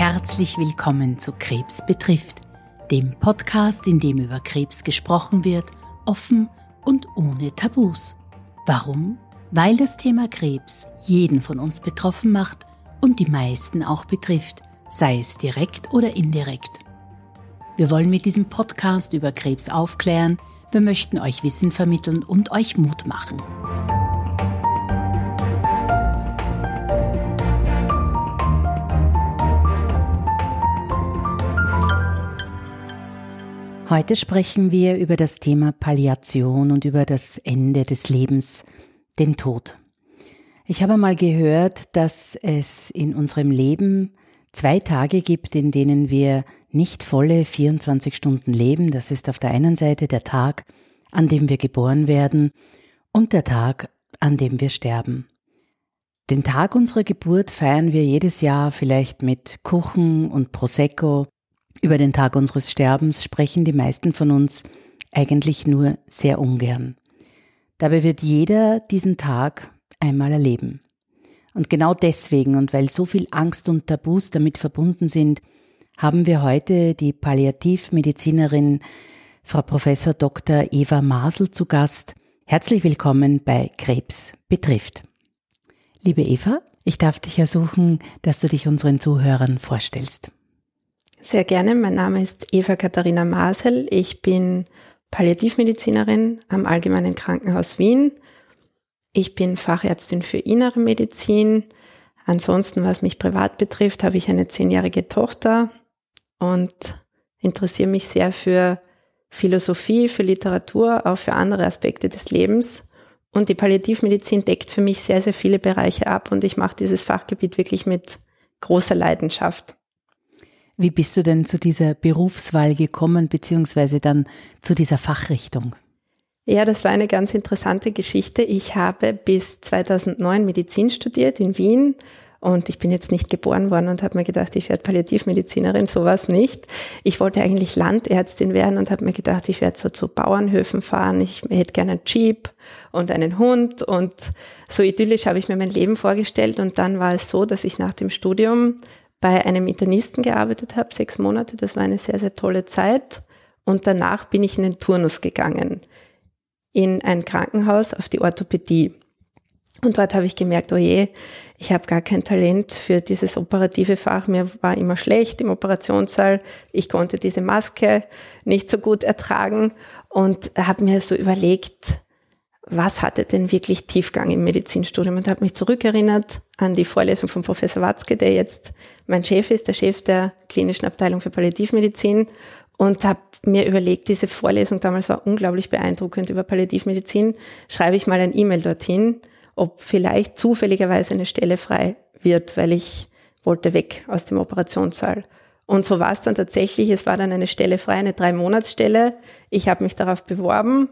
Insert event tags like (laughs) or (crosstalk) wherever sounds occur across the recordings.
Herzlich willkommen zu Krebs betrifft, dem Podcast, in dem über Krebs gesprochen wird, offen und ohne Tabus. Warum? Weil das Thema Krebs jeden von uns betroffen macht und die meisten auch betrifft, sei es direkt oder indirekt. Wir wollen mit diesem Podcast über Krebs aufklären, wir möchten euch Wissen vermitteln und euch Mut machen. Heute sprechen wir über das Thema Palliation und über das Ende des Lebens, den Tod. Ich habe mal gehört, dass es in unserem Leben zwei Tage gibt, in denen wir nicht volle 24 Stunden leben. Das ist auf der einen Seite der Tag, an dem wir geboren werden und der Tag, an dem wir sterben. Den Tag unserer Geburt feiern wir jedes Jahr vielleicht mit Kuchen und Prosecco über den Tag unseres Sterbens sprechen die meisten von uns eigentlich nur sehr ungern. Dabei wird jeder diesen Tag einmal erleben. Und genau deswegen und weil so viel Angst und Tabus damit verbunden sind, haben wir heute die Palliativmedizinerin Frau Professor Dr. Eva Masel zu Gast. Herzlich willkommen bei Krebs betrifft. Liebe Eva, ich darf dich ersuchen, dass du dich unseren Zuhörern vorstellst. Sehr gerne. Mein Name ist Eva Katharina Masel. Ich bin Palliativmedizinerin am Allgemeinen Krankenhaus Wien. Ich bin Fachärztin für innere Medizin. Ansonsten, was mich privat betrifft, habe ich eine zehnjährige Tochter und interessiere mich sehr für Philosophie, für Literatur, auch für andere Aspekte des Lebens. Und die Palliativmedizin deckt für mich sehr, sehr viele Bereiche ab und ich mache dieses Fachgebiet wirklich mit großer Leidenschaft. Wie bist du denn zu dieser Berufswahl gekommen, beziehungsweise dann zu dieser Fachrichtung? Ja, das war eine ganz interessante Geschichte. Ich habe bis 2009 Medizin studiert in Wien und ich bin jetzt nicht geboren worden und habe mir gedacht, ich werde Palliativmedizinerin, sowas nicht. Ich wollte eigentlich Landärztin werden und habe mir gedacht, ich werde so zu Bauernhöfen fahren, ich hätte gerne einen Jeep und einen Hund und so idyllisch habe ich mir mein Leben vorgestellt und dann war es so, dass ich nach dem Studium bei einem Internisten gearbeitet habe, sechs Monate. Das war eine sehr, sehr tolle Zeit. Und danach bin ich in den Turnus gegangen, in ein Krankenhaus auf die Orthopädie. Und dort habe ich gemerkt, oh je, ich habe gar kein Talent für dieses operative Fach. Mir war immer schlecht im Operationssaal. Ich konnte diese Maske nicht so gut ertragen und habe mir so überlegt, was hatte denn wirklich Tiefgang im Medizinstudium und habe mich zurückerinnert an die Vorlesung von Professor Watzke, der jetzt mein Chef ist, der Chef der klinischen Abteilung für Palliativmedizin und habe mir überlegt, diese Vorlesung damals war unglaublich beeindruckend über Palliativmedizin, schreibe ich mal ein E-Mail dorthin, ob vielleicht zufälligerweise eine Stelle frei wird, weil ich wollte weg aus dem Operationssaal. Und so war es dann tatsächlich, es war dann eine Stelle frei, eine Drei-Monats-Stelle. Ich habe mich darauf beworben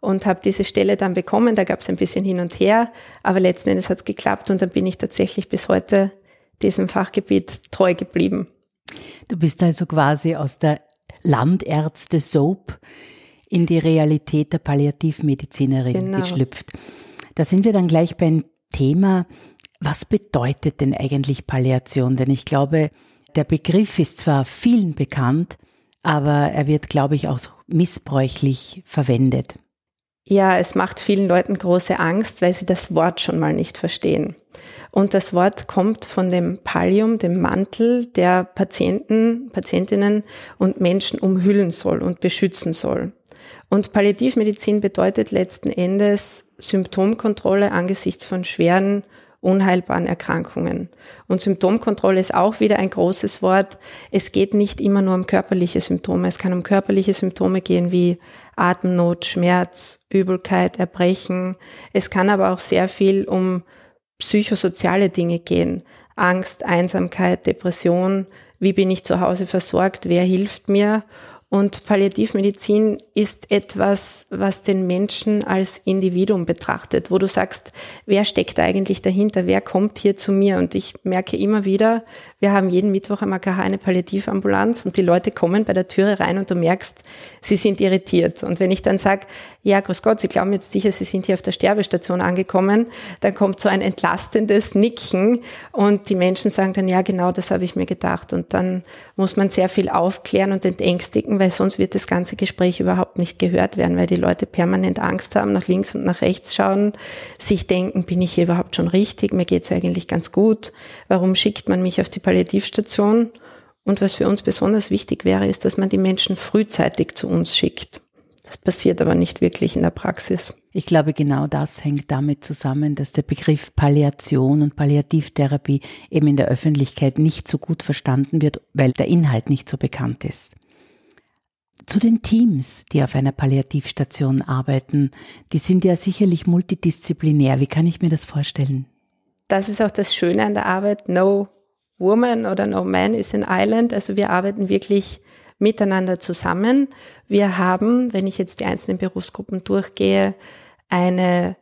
und habe diese Stelle dann bekommen. Da gab es ein bisschen hin und her, aber letzten Endes hat es geklappt und dann bin ich tatsächlich bis heute diesem Fachgebiet treu geblieben. Du bist also quasi aus der Landärzte Soap in die Realität der Palliativmedizinerin genau. geschlüpft. Da sind wir dann gleich beim Thema, was bedeutet denn eigentlich Palliation? Denn ich glaube, der Begriff ist zwar vielen bekannt, aber er wird, glaube ich, auch missbräuchlich verwendet. Ja, es macht vielen Leuten große Angst, weil sie das Wort schon mal nicht verstehen. Und das Wort kommt von dem Pallium, dem Mantel, der Patienten, Patientinnen und Menschen umhüllen soll und beschützen soll. Und Palliativmedizin bedeutet letzten Endes Symptomkontrolle angesichts von schweren unheilbaren Erkrankungen. Und Symptomkontrolle ist auch wieder ein großes Wort. Es geht nicht immer nur um körperliche Symptome. Es kann um körperliche Symptome gehen wie Atemnot, Schmerz, Übelkeit, Erbrechen. Es kann aber auch sehr viel um psychosoziale Dinge gehen. Angst, Einsamkeit, Depression. Wie bin ich zu Hause versorgt? Wer hilft mir? Und Palliativmedizin ist etwas, was den Menschen als Individuum betrachtet, wo du sagst, wer steckt eigentlich dahinter, wer kommt hier zu mir? Und ich merke immer wieder, wir haben jeden Mittwoch am AKH eine Palliativambulanz und die Leute kommen bei der Türe rein und du merkst, sie sind irritiert. Und wenn ich dann sage, ja, grüß Gott, Sie glauben jetzt sicher, Sie sind hier auf der Sterbestation angekommen, dann kommt so ein entlastendes Nicken und die Menschen sagen dann, ja, genau, das habe ich mir gedacht. Und dann muss man sehr viel aufklären und entängstigen, weil sonst wird das ganze Gespräch überhaupt nicht gehört werden, weil die Leute permanent Angst haben, nach links und nach rechts schauen, sich denken, bin ich hier überhaupt schon richtig, mir geht's eigentlich ganz gut, warum schickt man mich auf die Palliativstation? Und was für uns besonders wichtig wäre, ist, dass man die Menschen frühzeitig zu uns schickt. Das passiert aber nicht wirklich in der Praxis. Ich glaube, genau das hängt damit zusammen, dass der Begriff Palliation und Palliativtherapie eben in der Öffentlichkeit nicht so gut verstanden wird, weil der Inhalt nicht so bekannt ist. Zu den Teams, die auf einer Palliativstation arbeiten, die sind ja sicherlich multidisziplinär. Wie kann ich mir das vorstellen? Das ist auch das Schöne an der Arbeit. No woman oder no man is an island. Also wir arbeiten wirklich miteinander zusammen. Wir haben, wenn ich jetzt die einzelnen Berufsgruppen durchgehe, eine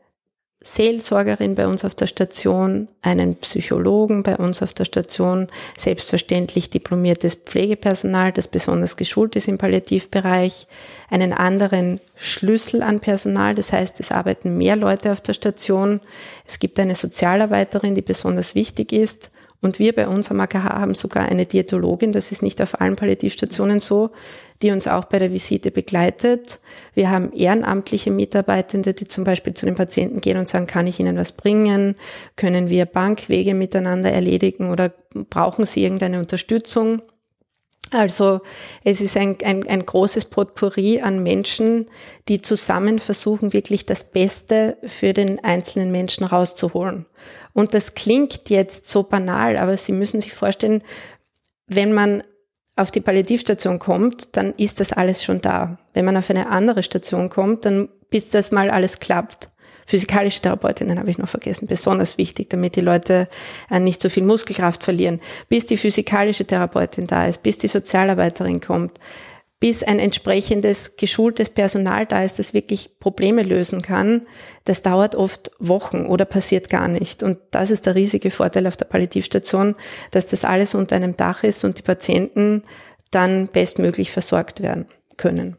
Seelsorgerin bei uns auf der Station, einen Psychologen bei uns auf der Station, selbstverständlich diplomiertes Pflegepersonal, das besonders geschult ist im Palliativbereich, einen anderen Schlüssel an Personal, das heißt, es arbeiten mehr Leute auf der Station. Es gibt eine Sozialarbeiterin, die besonders wichtig ist und wir bei uns am AKH haben sogar eine Diätologin, das ist nicht auf allen Palliativstationen so, die uns auch bei der Visite begleitet. Wir haben ehrenamtliche Mitarbeitende, die zum Beispiel zu den Patienten gehen und sagen, kann ich Ihnen was bringen? Können wir Bankwege miteinander erledigen oder brauchen Sie irgendeine Unterstützung? Also es ist ein, ein, ein großes Potpourri an Menschen, die zusammen versuchen, wirklich das Beste für den einzelnen Menschen rauszuholen. Und das klingt jetzt so banal, aber Sie müssen sich vorstellen, wenn man auf die Palliativstation kommt, dann ist das alles schon da. Wenn man auf eine andere Station kommt, dann bis das mal alles klappt. Physikalische Therapeutinnen habe ich noch vergessen, besonders wichtig, damit die Leute äh, nicht so viel Muskelkraft verlieren. Bis die physikalische Therapeutin da ist, bis die Sozialarbeiterin kommt, bis ein entsprechendes geschultes Personal da ist, das wirklich Probleme lösen kann, das dauert oft Wochen oder passiert gar nicht. Und das ist der riesige Vorteil auf der Palliativstation, dass das alles unter einem Dach ist und die Patienten dann bestmöglich versorgt werden können.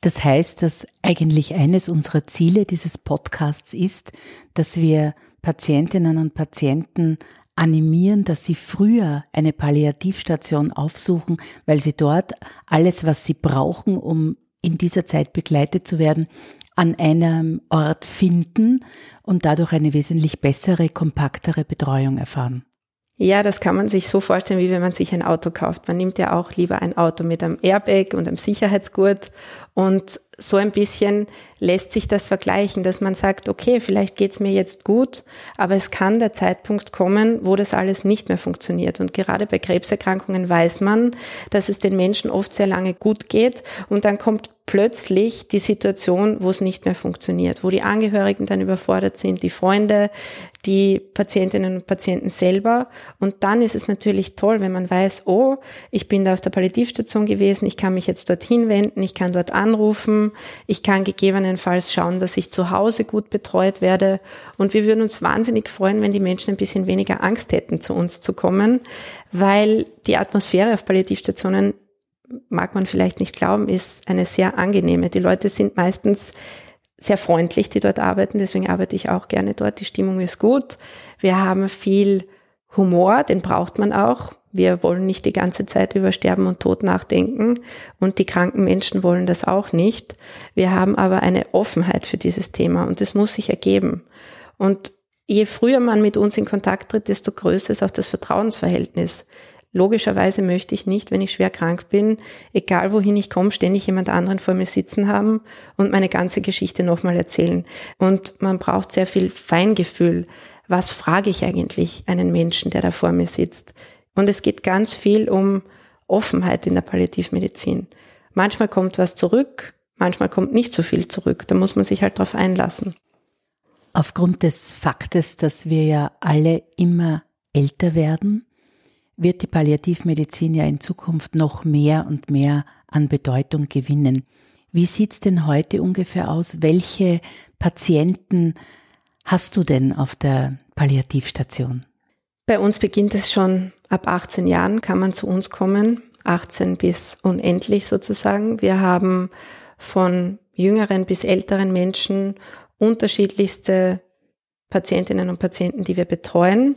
Das heißt, dass eigentlich eines unserer Ziele dieses Podcasts ist, dass wir Patientinnen und Patienten animieren, dass sie früher eine Palliativstation aufsuchen, weil sie dort alles, was sie brauchen, um in dieser Zeit begleitet zu werden, an einem Ort finden und dadurch eine wesentlich bessere, kompaktere Betreuung erfahren. Ja, das kann man sich so vorstellen, wie wenn man sich ein Auto kauft. Man nimmt ja auch lieber ein Auto mit einem Airbag und einem Sicherheitsgurt und so ein bisschen lässt sich das vergleichen, dass man sagt, okay, vielleicht geht's mir jetzt gut, aber es kann der Zeitpunkt kommen, wo das alles nicht mehr funktioniert. Und gerade bei Krebserkrankungen weiß man, dass es den Menschen oft sehr lange gut geht und dann kommt plötzlich die Situation, wo es nicht mehr funktioniert, wo die Angehörigen dann überfordert sind, die Freunde, die Patientinnen und Patienten selber. Und dann ist es natürlich toll, wenn man weiß, oh, ich bin da auf der Palliativstation gewesen, ich kann mich jetzt dorthin wenden, ich kann dort anrufen, ich kann gegebenenfalls schauen, dass ich zu Hause gut betreut werde. Und wir würden uns wahnsinnig freuen, wenn die Menschen ein bisschen weniger Angst hätten, zu uns zu kommen, weil die Atmosphäre auf Palliativstationen mag man vielleicht nicht glauben, ist eine sehr angenehme. Die Leute sind meistens sehr freundlich, die dort arbeiten. Deswegen arbeite ich auch gerne dort. Die Stimmung ist gut. Wir haben viel Humor, den braucht man auch. Wir wollen nicht die ganze Zeit über Sterben und Tod nachdenken und die kranken Menschen wollen das auch nicht. Wir haben aber eine Offenheit für dieses Thema und es muss sich ergeben. Und je früher man mit uns in Kontakt tritt, desto größer ist auch das Vertrauensverhältnis. Logischerweise möchte ich nicht, wenn ich schwer krank bin, egal wohin ich komme, ständig jemand anderen vor mir sitzen haben und meine ganze Geschichte nochmal erzählen. Und man braucht sehr viel Feingefühl. Was frage ich eigentlich einen Menschen, der da vor mir sitzt? Und es geht ganz viel um Offenheit in der Palliativmedizin. Manchmal kommt was zurück, manchmal kommt nicht so viel zurück. Da muss man sich halt drauf einlassen. Aufgrund des Faktes, dass wir ja alle immer älter werden, wird die Palliativmedizin ja in Zukunft noch mehr und mehr an Bedeutung gewinnen. Wie sieht's denn heute ungefähr aus? Welche Patienten hast du denn auf der Palliativstation? Bei uns beginnt es schon ab 18 Jahren, kann man zu uns kommen, 18 bis unendlich sozusagen. Wir haben von jüngeren bis älteren Menschen unterschiedlichste Patientinnen und Patienten, die wir betreuen.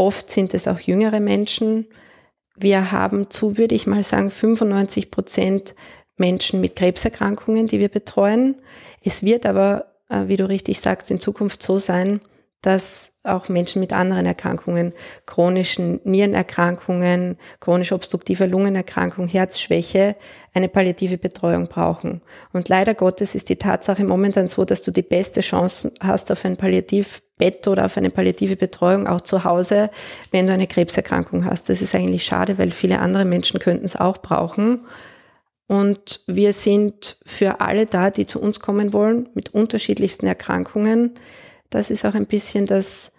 Oft sind es auch jüngere Menschen. Wir haben zu, würde ich mal sagen, 95 Prozent Menschen mit Krebserkrankungen, die wir betreuen. Es wird aber, äh, wie du richtig sagst, in Zukunft so sein, dass auch Menschen mit anderen Erkrankungen, chronischen Nierenerkrankungen, chronisch obstruktiver Lungenerkrankung, Herzschwäche, eine palliative Betreuung brauchen. Und leider Gottes ist die Tatsache momentan so, dass du die beste Chance hast auf ein Palliativbett oder auf eine palliative Betreuung auch zu Hause, wenn du eine Krebserkrankung hast. Das ist eigentlich schade, weil viele andere Menschen könnten es auch brauchen. Und wir sind für alle da, die zu uns kommen wollen, mit unterschiedlichsten Erkrankungen das ist auch ein bisschen das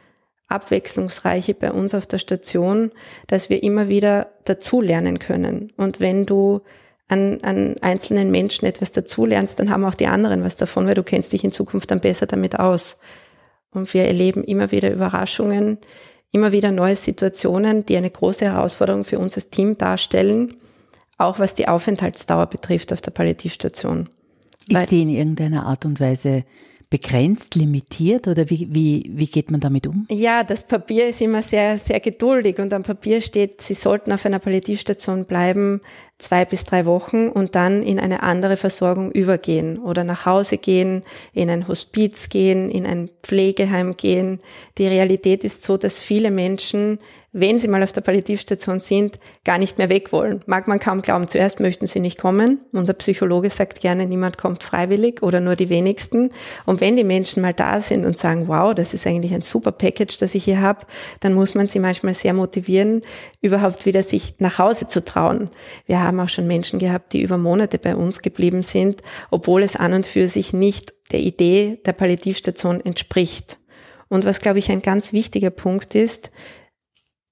Abwechslungsreiche bei uns auf der Station, dass wir immer wieder dazulernen können. Und wenn du an, an einzelnen Menschen etwas dazulernst, dann haben auch die anderen was davon, weil du kennst dich in Zukunft dann besser damit aus. Und wir erleben immer wieder Überraschungen, immer wieder neue Situationen, die eine große Herausforderung für uns als Team darstellen, auch was die Aufenthaltsdauer betrifft auf der Palliativstation. Ist weil, die in irgendeiner Art und Weise begrenzt, limitiert oder wie, wie, wie geht man damit um? Ja, das Papier ist immer sehr, sehr geduldig und am Papier steht, Sie sollten auf einer Palliativstation bleiben zwei bis drei Wochen und dann in eine andere Versorgung übergehen oder nach Hause gehen, in ein Hospiz gehen, in ein Pflegeheim gehen. Die Realität ist so, dass viele Menschen wenn sie mal auf der Palliativstation sind, gar nicht mehr weg wollen. Mag man kaum glauben. Zuerst möchten sie nicht kommen. Unser Psychologe sagt gerne, niemand kommt freiwillig oder nur die wenigsten. Und wenn die Menschen mal da sind und sagen, wow, das ist eigentlich ein super Package, das ich hier habe, dann muss man sie manchmal sehr motivieren, überhaupt wieder sich nach Hause zu trauen. Wir haben auch schon Menschen gehabt, die über Monate bei uns geblieben sind, obwohl es an und für sich nicht der Idee der Palliativstation entspricht. Und was, glaube ich, ein ganz wichtiger Punkt ist,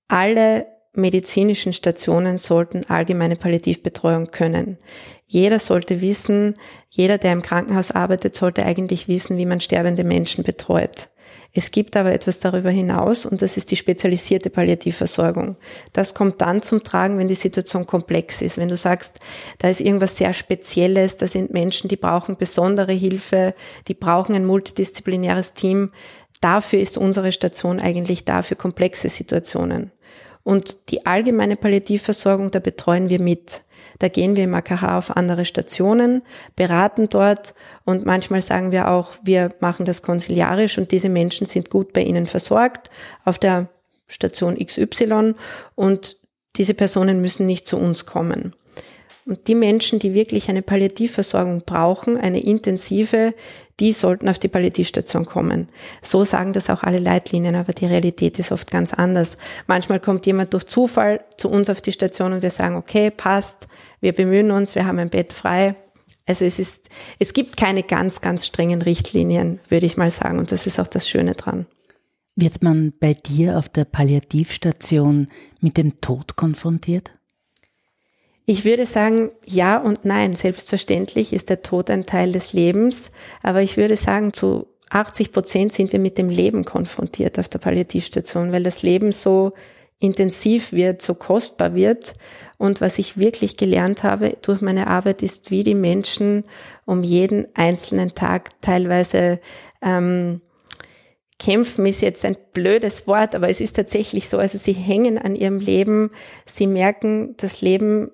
alle medizinischen Stationen sollten allgemeine Palliativbetreuung können. Jeder sollte wissen, jeder, der im Krankenhaus arbeitet, sollte eigentlich wissen, wie man sterbende Menschen betreut. Es gibt aber etwas darüber hinaus und das ist die spezialisierte Palliativversorgung. Das kommt dann zum Tragen, wenn die Situation komplex ist. Wenn du sagst, da ist irgendwas sehr Spezielles, da sind Menschen, die brauchen besondere Hilfe, die brauchen ein multidisziplinäres Team. Dafür ist unsere Station eigentlich da für komplexe Situationen. Und die allgemeine Palliativversorgung, da betreuen wir mit. Da gehen wir im AKH auf andere Stationen, beraten dort und manchmal sagen wir auch, wir machen das konsiliarisch und diese Menschen sind gut bei Ihnen versorgt auf der Station XY und diese Personen müssen nicht zu uns kommen. Und die Menschen, die wirklich eine Palliativversorgung brauchen, eine intensive, die sollten auf die Palliativstation kommen. So sagen das auch alle Leitlinien, aber die Realität ist oft ganz anders. Manchmal kommt jemand durch Zufall zu uns auf die Station und wir sagen, okay, passt, wir bemühen uns, wir haben ein Bett frei. Also es ist, es gibt keine ganz, ganz strengen Richtlinien, würde ich mal sagen. Und das ist auch das Schöne dran. Wird man bei dir auf der Palliativstation mit dem Tod konfrontiert? Ich würde sagen, ja und nein. Selbstverständlich ist der Tod ein Teil des Lebens, aber ich würde sagen, zu 80 Prozent sind wir mit dem Leben konfrontiert auf der Palliativstation, weil das Leben so intensiv wird, so kostbar wird. Und was ich wirklich gelernt habe durch meine Arbeit ist, wie die Menschen um jeden einzelnen Tag teilweise ähm, kämpfen ist jetzt ein blödes Wort, aber es ist tatsächlich so. Also sie hängen an ihrem Leben, sie merken, das Leben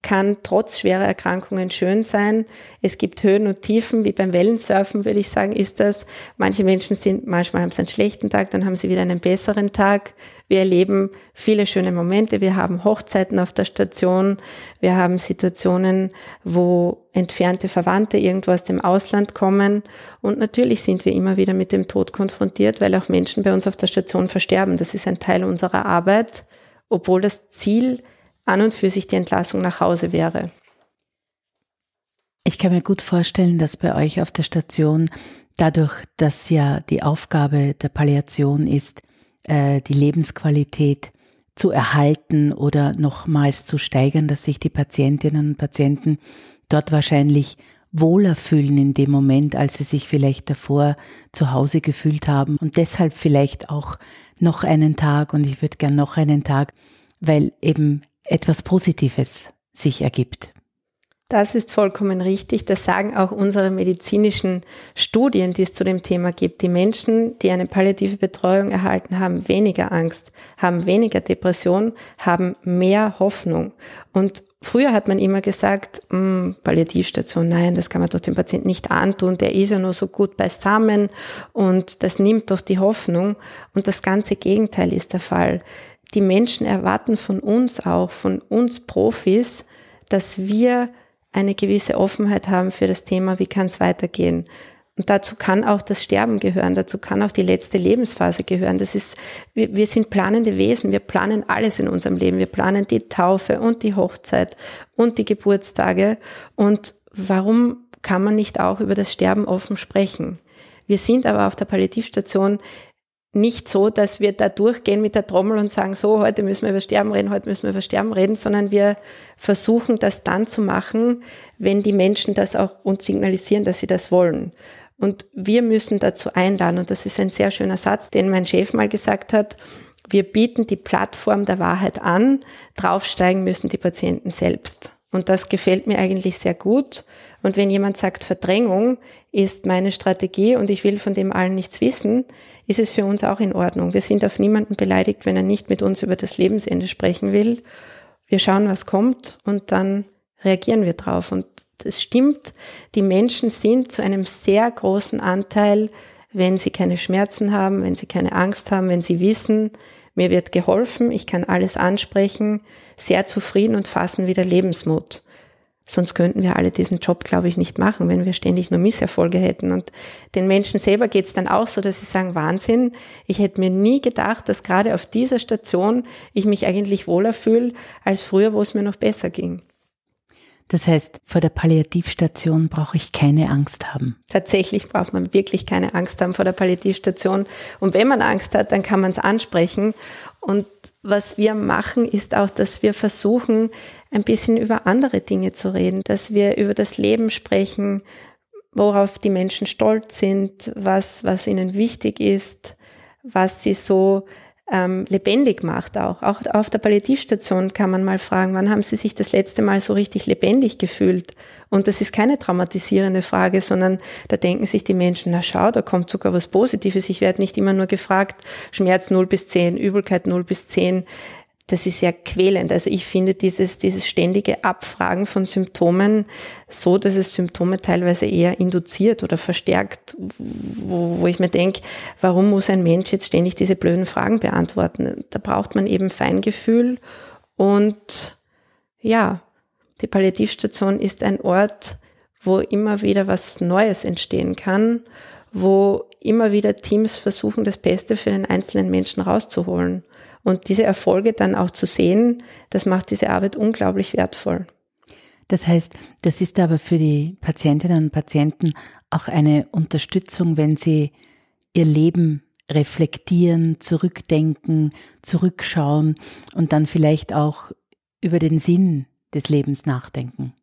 kann trotz schwerer Erkrankungen schön sein. Es gibt Höhen und Tiefen, wie beim Wellensurfen, würde ich sagen, ist das. Manche Menschen sind, manchmal haben sie einen schlechten Tag, dann haben sie wieder einen besseren Tag. Wir erleben viele schöne Momente. Wir haben Hochzeiten auf der Station. Wir haben Situationen, wo entfernte Verwandte irgendwo aus dem Ausland kommen. Und natürlich sind wir immer wieder mit dem Tod konfrontiert, weil auch Menschen bei uns auf der Station versterben. Das ist ein Teil unserer Arbeit, obwohl das Ziel an und für sich die Entlassung nach Hause wäre. Ich kann mir gut vorstellen, dass bei euch auf der Station, dadurch, dass ja die Aufgabe der Palliation ist, äh, die Lebensqualität zu erhalten oder nochmals zu steigern, dass sich die Patientinnen und Patienten dort wahrscheinlich wohler fühlen in dem Moment, als sie sich vielleicht davor zu Hause gefühlt haben und deshalb vielleicht auch noch einen Tag und ich würde gern noch einen Tag, weil eben etwas Positives sich ergibt. Das ist vollkommen richtig. Das sagen auch unsere medizinischen Studien, die es zu dem Thema gibt. Die Menschen, die eine palliative Betreuung erhalten, haben weniger Angst, haben weniger Depression, haben mehr Hoffnung. Und früher hat man immer gesagt, hm, Palliativstation, nein, das kann man doch dem Patienten nicht antun, der ist ja nur so gut beisammen und das nimmt doch die Hoffnung. Und das ganze Gegenteil ist der Fall. Die Menschen erwarten von uns auch, von uns Profis, dass wir eine gewisse Offenheit haben für das Thema, wie kann es weitergehen. Und dazu kann auch das Sterben gehören, dazu kann auch die letzte Lebensphase gehören. Das ist, wir, wir sind planende Wesen, wir planen alles in unserem Leben. Wir planen die Taufe und die Hochzeit und die Geburtstage. Und warum kann man nicht auch über das Sterben offen sprechen? Wir sind aber auf der Palliativstation nicht so, dass wir da durchgehen mit der Trommel und sagen, so, heute müssen wir über Sterben reden, heute müssen wir über Sterben reden, sondern wir versuchen das dann zu machen, wenn die Menschen das auch uns signalisieren, dass sie das wollen. Und wir müssen dazu einladen, und das ist ein sehr schöner Satz, den mein Chef mal gesagt hat, wir bieten die Plattform der Wahrheit an, draufsteigen müssen die Patienten selbst. Und das gefällt mir eigentlich sehr gut. Und wenn jemand sagt, Verdrängung ist meine Strategie und ich will von dem allen nichts wissen, ist es für uns auch in Ordnung. Wir sind auf niemanden beleidigt, wenn er nicht mit uns über das Lebensende sprechen will. Wir schauen, was kommt und dann reagieren wir drauf. Und es stimmt, die Menschen sind zu einem sehr großen Anteil, wenn sie keine Schmerzen haben, wenn sie keine Angst haben, wenn sie wissen, mir wird geholfen, ich kann alles ansprechen, sehr zufrieden und fassen wieder Lebensmut. Sonst könnten wir alle diesen Job, glaube ich, nicht machen, wenn wir ständig nur Misserfolge hätten. Und den Menschen selber geht es dann auch so, dass sie sagen, Wahnsinn, ich hätte mir nie gedacht, dass gerade auf dieser Station ich mich eigentlich wohler fühle als früher, wo es mir noch besser ging. Das heißt, vor der Palliativstation brauche ich keine Angst haben. Tatsächlich braucht man wirklich keine Angst haben vor der Palliativstation. Und wenn man Angst hat, dann kann man es ansprechen. Und was wir machen, ist auch, dass wir versuchen, ein bisschen über andere Dinge zu reden, dass wir über das Leben sprechen, worauf die Menschen stolz sind, was, was ihnen wichtig ist, was sie so ähm, lebendig macht auch. Auch auf der Palliativstation kann man mal fragen, wann haben Sie sich das letzte Mal so richtig lebendig gefühlt? Und das ist keine traumatisierende Frage, sondern da denken sich die Menschen, na schau, da kommt sogar was Positives. Ich werde nicht immer nur gefragt, Schmerz 0 bis 10, Übelkeit 0 bis 10 das ist ja quälend. Also ich finde dieses, dieses ständige Abfragen von Symptomen so, dass es Symptome teilweise eher induziert oder verstärkt, wo, wo ich mir denke, warum muss ein Mensch jetzt ständig diese blöden Fragen beantworten? Da braucht man eben Feingefühl und ja, die Palliativstation ist ein Ort, wo immer wieder was Neues entstehen kann, wo immer wieder Teams versuchen, das Beste für den einzelnen Menschen rauszuholen. Und diese Erfolge dann auch zu sehen, das macht diese Arbeit unglaublich wertvoll. Das heißt, das ist aber für die Patientinnen und Patienten auch eine Unterstützung, wenn sie ihr Leben reflektieren, zurückdenken, zurückschauen und dann vielleicht auch über den Sinn des Lebens nachdenken.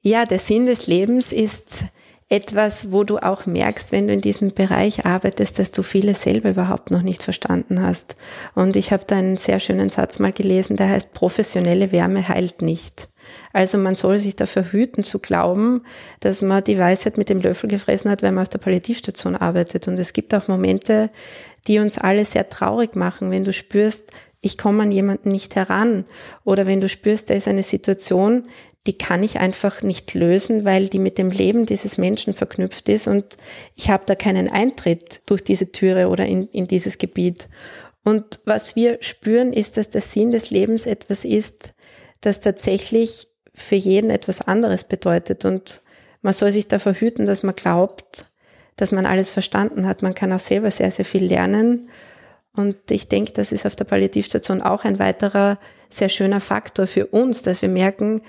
Ja, der Sinn des Lebens ist etwas, wo du auch merkst, wenn du in diesem Bereich arbeitest, dass du vieles selber überhaupt noch nicht verstanden hast. Und ich habe da einen sehr schönen Satz mal gelesen, der heißt, professionelle Wärme heilt nicht. Also man soll sich dafür hüten zu glauben, dass man die Weisheit mit dem Löffel gefressen hat, wenn man auf der Palliativstation arbeitet. Und es gibt auch Momente, die uns alle sehr traurig machen, wenn du spürst, ich komme an jemanden nicht heran. Oder wenn du spürst, da ist eine Situation, die kann ich einfach nicht lösen, weil die mit dem Leben dieses Menschen verknüpft ist und ich habe da keinen Eintritt durch diese Türe oder in, in dieses Gebiet. Und was wir spüren, ist, dass der Sinn des Lebens etwas ist, das tatsächlich für jeden etwas anderes bedeutet. Und man soll sich da verhüten, dass man glaubt, dass man alles verstanden hat. Man kann auch selber sehr, sehr viel lernen. Und ich denke, das ist auf der Palliativstation auch ein weiterer sehr schöner Faktor für uns, dass wir merken,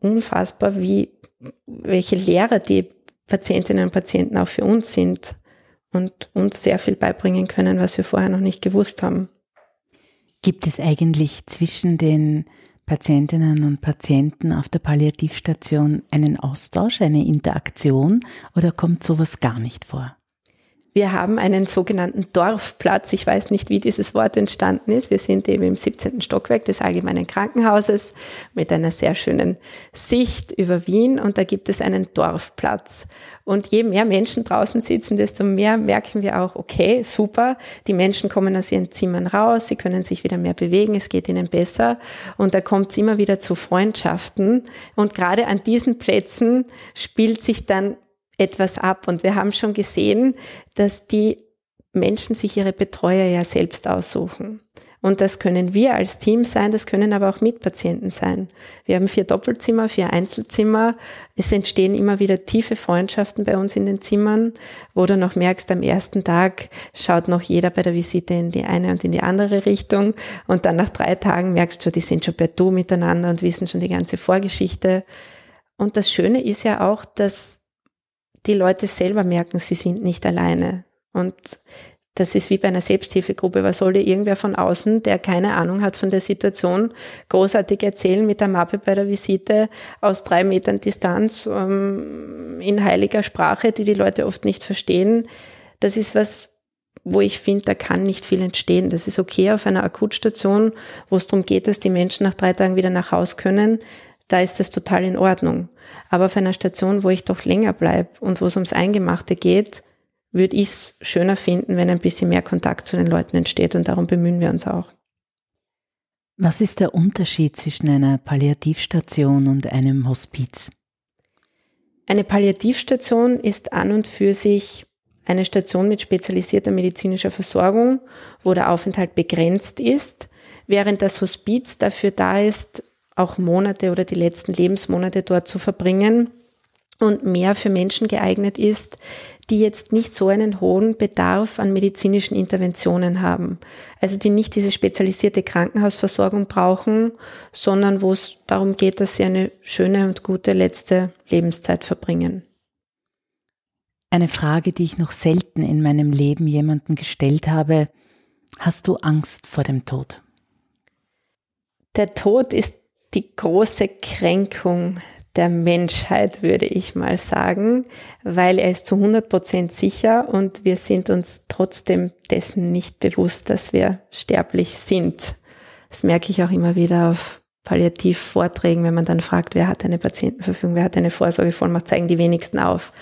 unfassbar, wie, welche Lehrer die Patientinnen und Patienten auch für uns sind und uns sehr viel beibringen können, was wir vorher noch nicht gewusst haben. Gibt es eigentlich zwischen den Patientinnen und Patienten auf der Palliativstation einen Austausch, eine Interaktion oder kommt sowas gar nicht vor? Wir haben einen sogenannten Dorfplatz. Ich weiß nicht, wie dieses Wort entstanden ist. Wir sind eben im 17. Stockwerk des Allgemeinen Krankenhauses mit einer sehr schönen Sicht über Wien und da gibt es einen Dorfplatz. Und je mehr Menschen draußen sitzen, desto mehr merken wir auch, okay, super, die Menschen kommen aus ihren Zimmern raus, sie können sich wieder mehr bewegen, es geht ihnen besser und da kommt es immer wieder zu Freundschaften. Und gerade an diesen Plätzen spielt sich dann etwas ab. Und wir haben schon gesehen, dass die Menschen sich ihre Betreuer ja selbst aussuchen. Und das können wir als Team sein, das können aber auch Mitpatienten sein. Wir haben vier Doppelzimmer, vier Einzelzimmer. Es entstehen immer wieder tiefe Freundschaften bei uns in den Zimmern, wo du noch merkst, am ersten Tag schaut noch jeder bei der Visite in die eine und in die andere Richtung. Und dann nach drei Tagen merkst du, die sind schon per Du miteinander und wissen schon die ganze Vorgeschichte. Und das Schöne ist ja auch, dass die Leute selber merken, sie sind nicht alleine. Und das ist wie bei einer Selbsthilfegruppe. Was soll dir irgendwer von außen, der keine Ahnung hat von der Situation, großartig erzählen mit der Mappe bei der Visite aus drei Metern Distanz ähm, in heiliger Sprache, die die Leute oft nicht verstehen. Das ist was, wo ich finde, da kann nicht viel entstehen. Das ist okay auf einer Akutstation, wo es darum geht, dass die Menschen nach drei Tagen wieder nach Hause können da ist das total in Ordnung. Aber auf einer Station, wo ich doch länger bleibe und wo es ums Eingemachte geht, würde ich es schöner finden, wenn ein bisschen mehr Kontakt zu den Leuten entsteht und darum bemühen wir uns auch. Was ist der Unterschied zwischen einer Palliativstation und einem Hospiz? Eine Palliativstation ist an und für sich eine Station mit spezialisierter medizinischer Versorgung, wo der Aufenthalt begrenzt ist, während das Hospiz dafür da ist, auch Monate oder die letzten Lebensmonate dort zu verbringen und mehr für Menschen geeignet ist, die jetzt nicht so einen hohen Bedarf an medizinischen Interventionen haben. Also die nicht diese spezialisierte Krankenhausversorgung brauchen, sondern wo es darum geht, dass sie eine schöne und gute letzte Lebenszeit verbringen. Eine Frage, die ich noch selten in meinem Leben jemandem gestellt habe. Hast du Angst vor dem Tod? Der Tod ist die große Kränkung der Menschheit, würde ich mal sagen, weil er ist zu 100 Prozent sicher und wir sind uns trotzdem dessen nicht bewusst, dass wir sterblich sind. Das merke ich auch immer wieder auf Palliativvorträgen, wenn man dann fragt, wer hat eine Patientenverfügung, wer hat eine Vorsorgevollmacht, zeigen die wenigsten auf.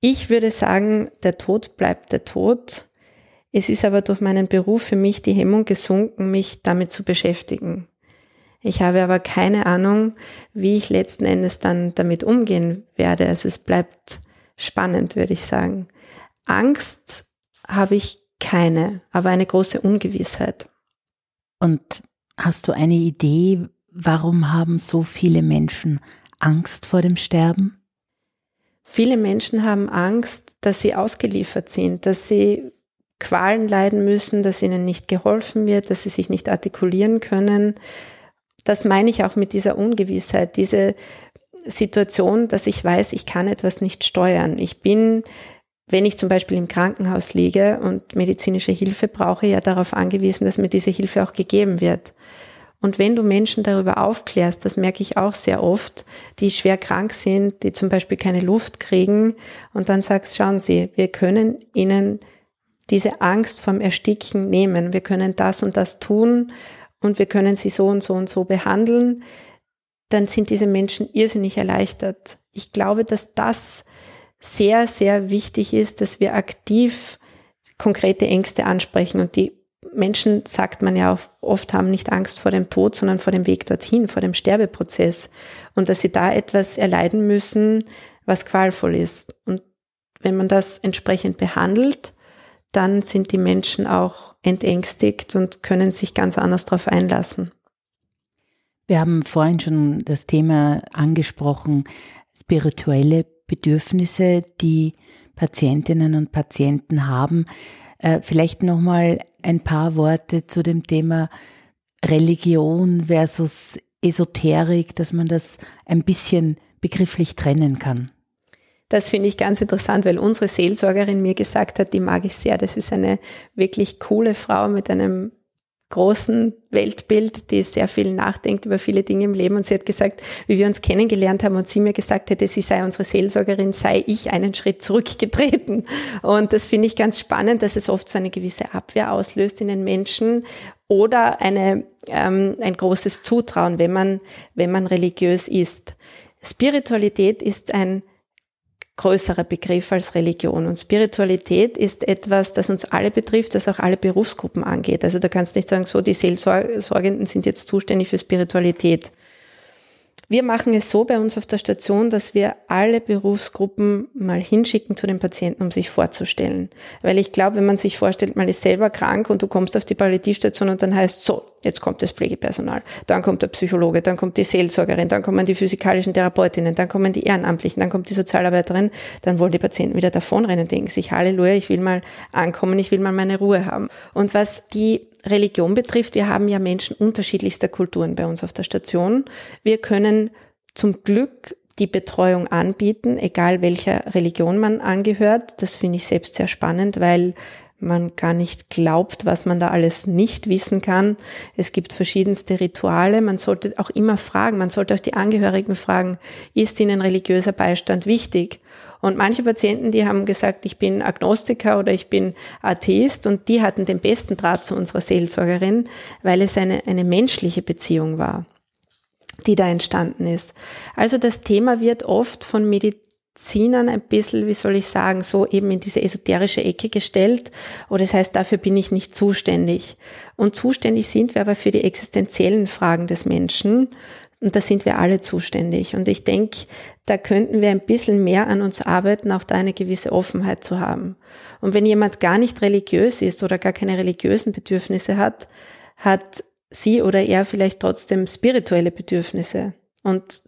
Ich würde sagen, der Tod bleibt der Tod. Es ist aber durch meinen Beruf für mich die Hemmung gesunken, mich damit zu beschäftigen. Ich habe aber keine Ahnung, wie ich letzten Endes dann damit umgehen werde. Also es bleibt spannend, würde ich sagen. Angst habe ich keine, aber eine große Ungewissheit. Und hast du eine Idee, warum haben so viele Menschen Angst vor dem Sterben? Viele Menschen haben Angst, dass sie ausgeliefert sind, dass sie Qualen leiden müssen, dass ihnen nicht geholfen wird, dass sie sich nicht artikulieren können, das meine ich auch mit dieser Ungewissheit, diese Situation, dass ich weiß, ich kann etwas nicht steuern. Ich bin, wenn ich zum Beispiel im Krankenhaus liege und medizinische Hilfe brauche, ja darauf angewiesen, dass mir diese Hilfe auch gegeben wird. Und wenn du Menschen darüber aufklärst, das merke ich auch sehr oft, die schwer krank sind, die zum Beispiel keine Luft kriegen, und dann sagst, schauen Sie, wir können Ihnen diese Angst vom Ersticken nehmen. Wir können das und das tun und wir können sie so und so und so behandeln, dann sind diese Menschen irrsinnig erleichtert. Ich glaube, dass das sehr, sehr wichtig ist, dass wir aktiv konkrete Ängste ansprechen und die Menschen, sagt man ja auch oft, haben nicht Angst vor dem Tod, sondern vor dem Weg dorthin, vor dem Sterbeprozess und dass sie da etwas erleiden müssen, was qualvoll ist. Und wenn man das entsprechend behandelt, dann sind die Menschen auch entängstigt und können sich ganz anders darauf einlassen. Wir haben vorhin schon das Thema angesprochen, spirituelle Bedürfnisse, die Patientinnen und Patienten haben. Äh, vielleicht nochmal ein paar Worte zu dem Thema Religion versus Esoterik, dass man das ein bisschen begrifflich trennen kann. Das finde ich ganz interessant, weil unsere Seelsorgerin mir gesagt hat, die mag ich sehr. Das ist eine wirklich coole Frau mit einem großen Weltbild, die sehr viel nachdenkt über viele Dinge im Leben. Und sie hat gesagt, wie wir uns kennengelernt haben und sie mir gesagt hätte, sie sei unsere Seelsorgerin, sei ich einen Schritt zurückgetreten. Und das finde ich ganz spannend, dass es oft so eine gewisse Abwehr auslöst in den Menschen oder eine, ähm, ein großes Zutrauen, wenn man, wenn man religiös ist. Spiritualität ist ein größerer Begriff als Religion. Und Spiritualität ist etwas, das uns alle betrifft, das auch alle Berufsgruppen angeht. Also da kannst du nicht sagen, so die Seelsorgenden sind jetzt zuständig für Spiritualität. Wir machen es so bei uns auf der Station, dass wir alle Berufsgruppen mal hinschicken zu den Patienten, um sich vorzustellen. Weil ich glaube, wenn man sich vorstellt, man ist selber krank und du kommst auf die Palliativstation und dann heißt so, jetzt kommt das Pflegepersonal, dann kommt der Psychologe, dann kommt die Seelsorgerin, dann kommen die physikalischen Therapeutinnen, dann kommen die Ehrenamtlichen, dann kommt die Sozialarbeiterin, dann wollen die Patienten wieder davonrennen, denken sich, Halleluja, ich will mal ankommen, ich will mal meine Ruhe haben. Und was die Religion betrifft, wir haben ja Menschen unterschiedlichster Kulturen bei uns auf der Station. Wir können zum Glück die Betreuung anbieten, egal welcher Religion man angehört. Das finde ich selbst sehr spannend, weil man gar nicht glaubt, was man da alles nicht wissen kann. Es gibt verschiedenste Rituale. Man sollte auch immer fragen, man sollte auch die Angehörigen fragen, ist ihnen religiöser Beistand wichtig? Und manche Patienten, die haben gesagt, ich bin Agnostiker oder ich bin Atheist und die hatten den besten Draht zu unserer Seelsorgerin, weil es eine, eine menschliche Beziehung war, die da entstanden ist. Also das Thema wird oft von Medizinern ein bisschen, wie soll ich sagen, so eben in diese esoterische Ecke gestellt. Oder das heißt, dafür bin ich nicht zuständig. Und zuständig sind wir aber für die existenziellen Fragen des Menschen. Und da sind wir alle zuständig. Und ich denke, da könnten wir ein bisschen mehr an uns arbeiten, auch da eine gewisse Offenheit zu haben. Und wenn jemand gar nicht religiös ist oder gar keine religiösen Bedürfnisse hat, hat sie oder er vielleicht trotzdem spirituelle Bedürfnisse. Und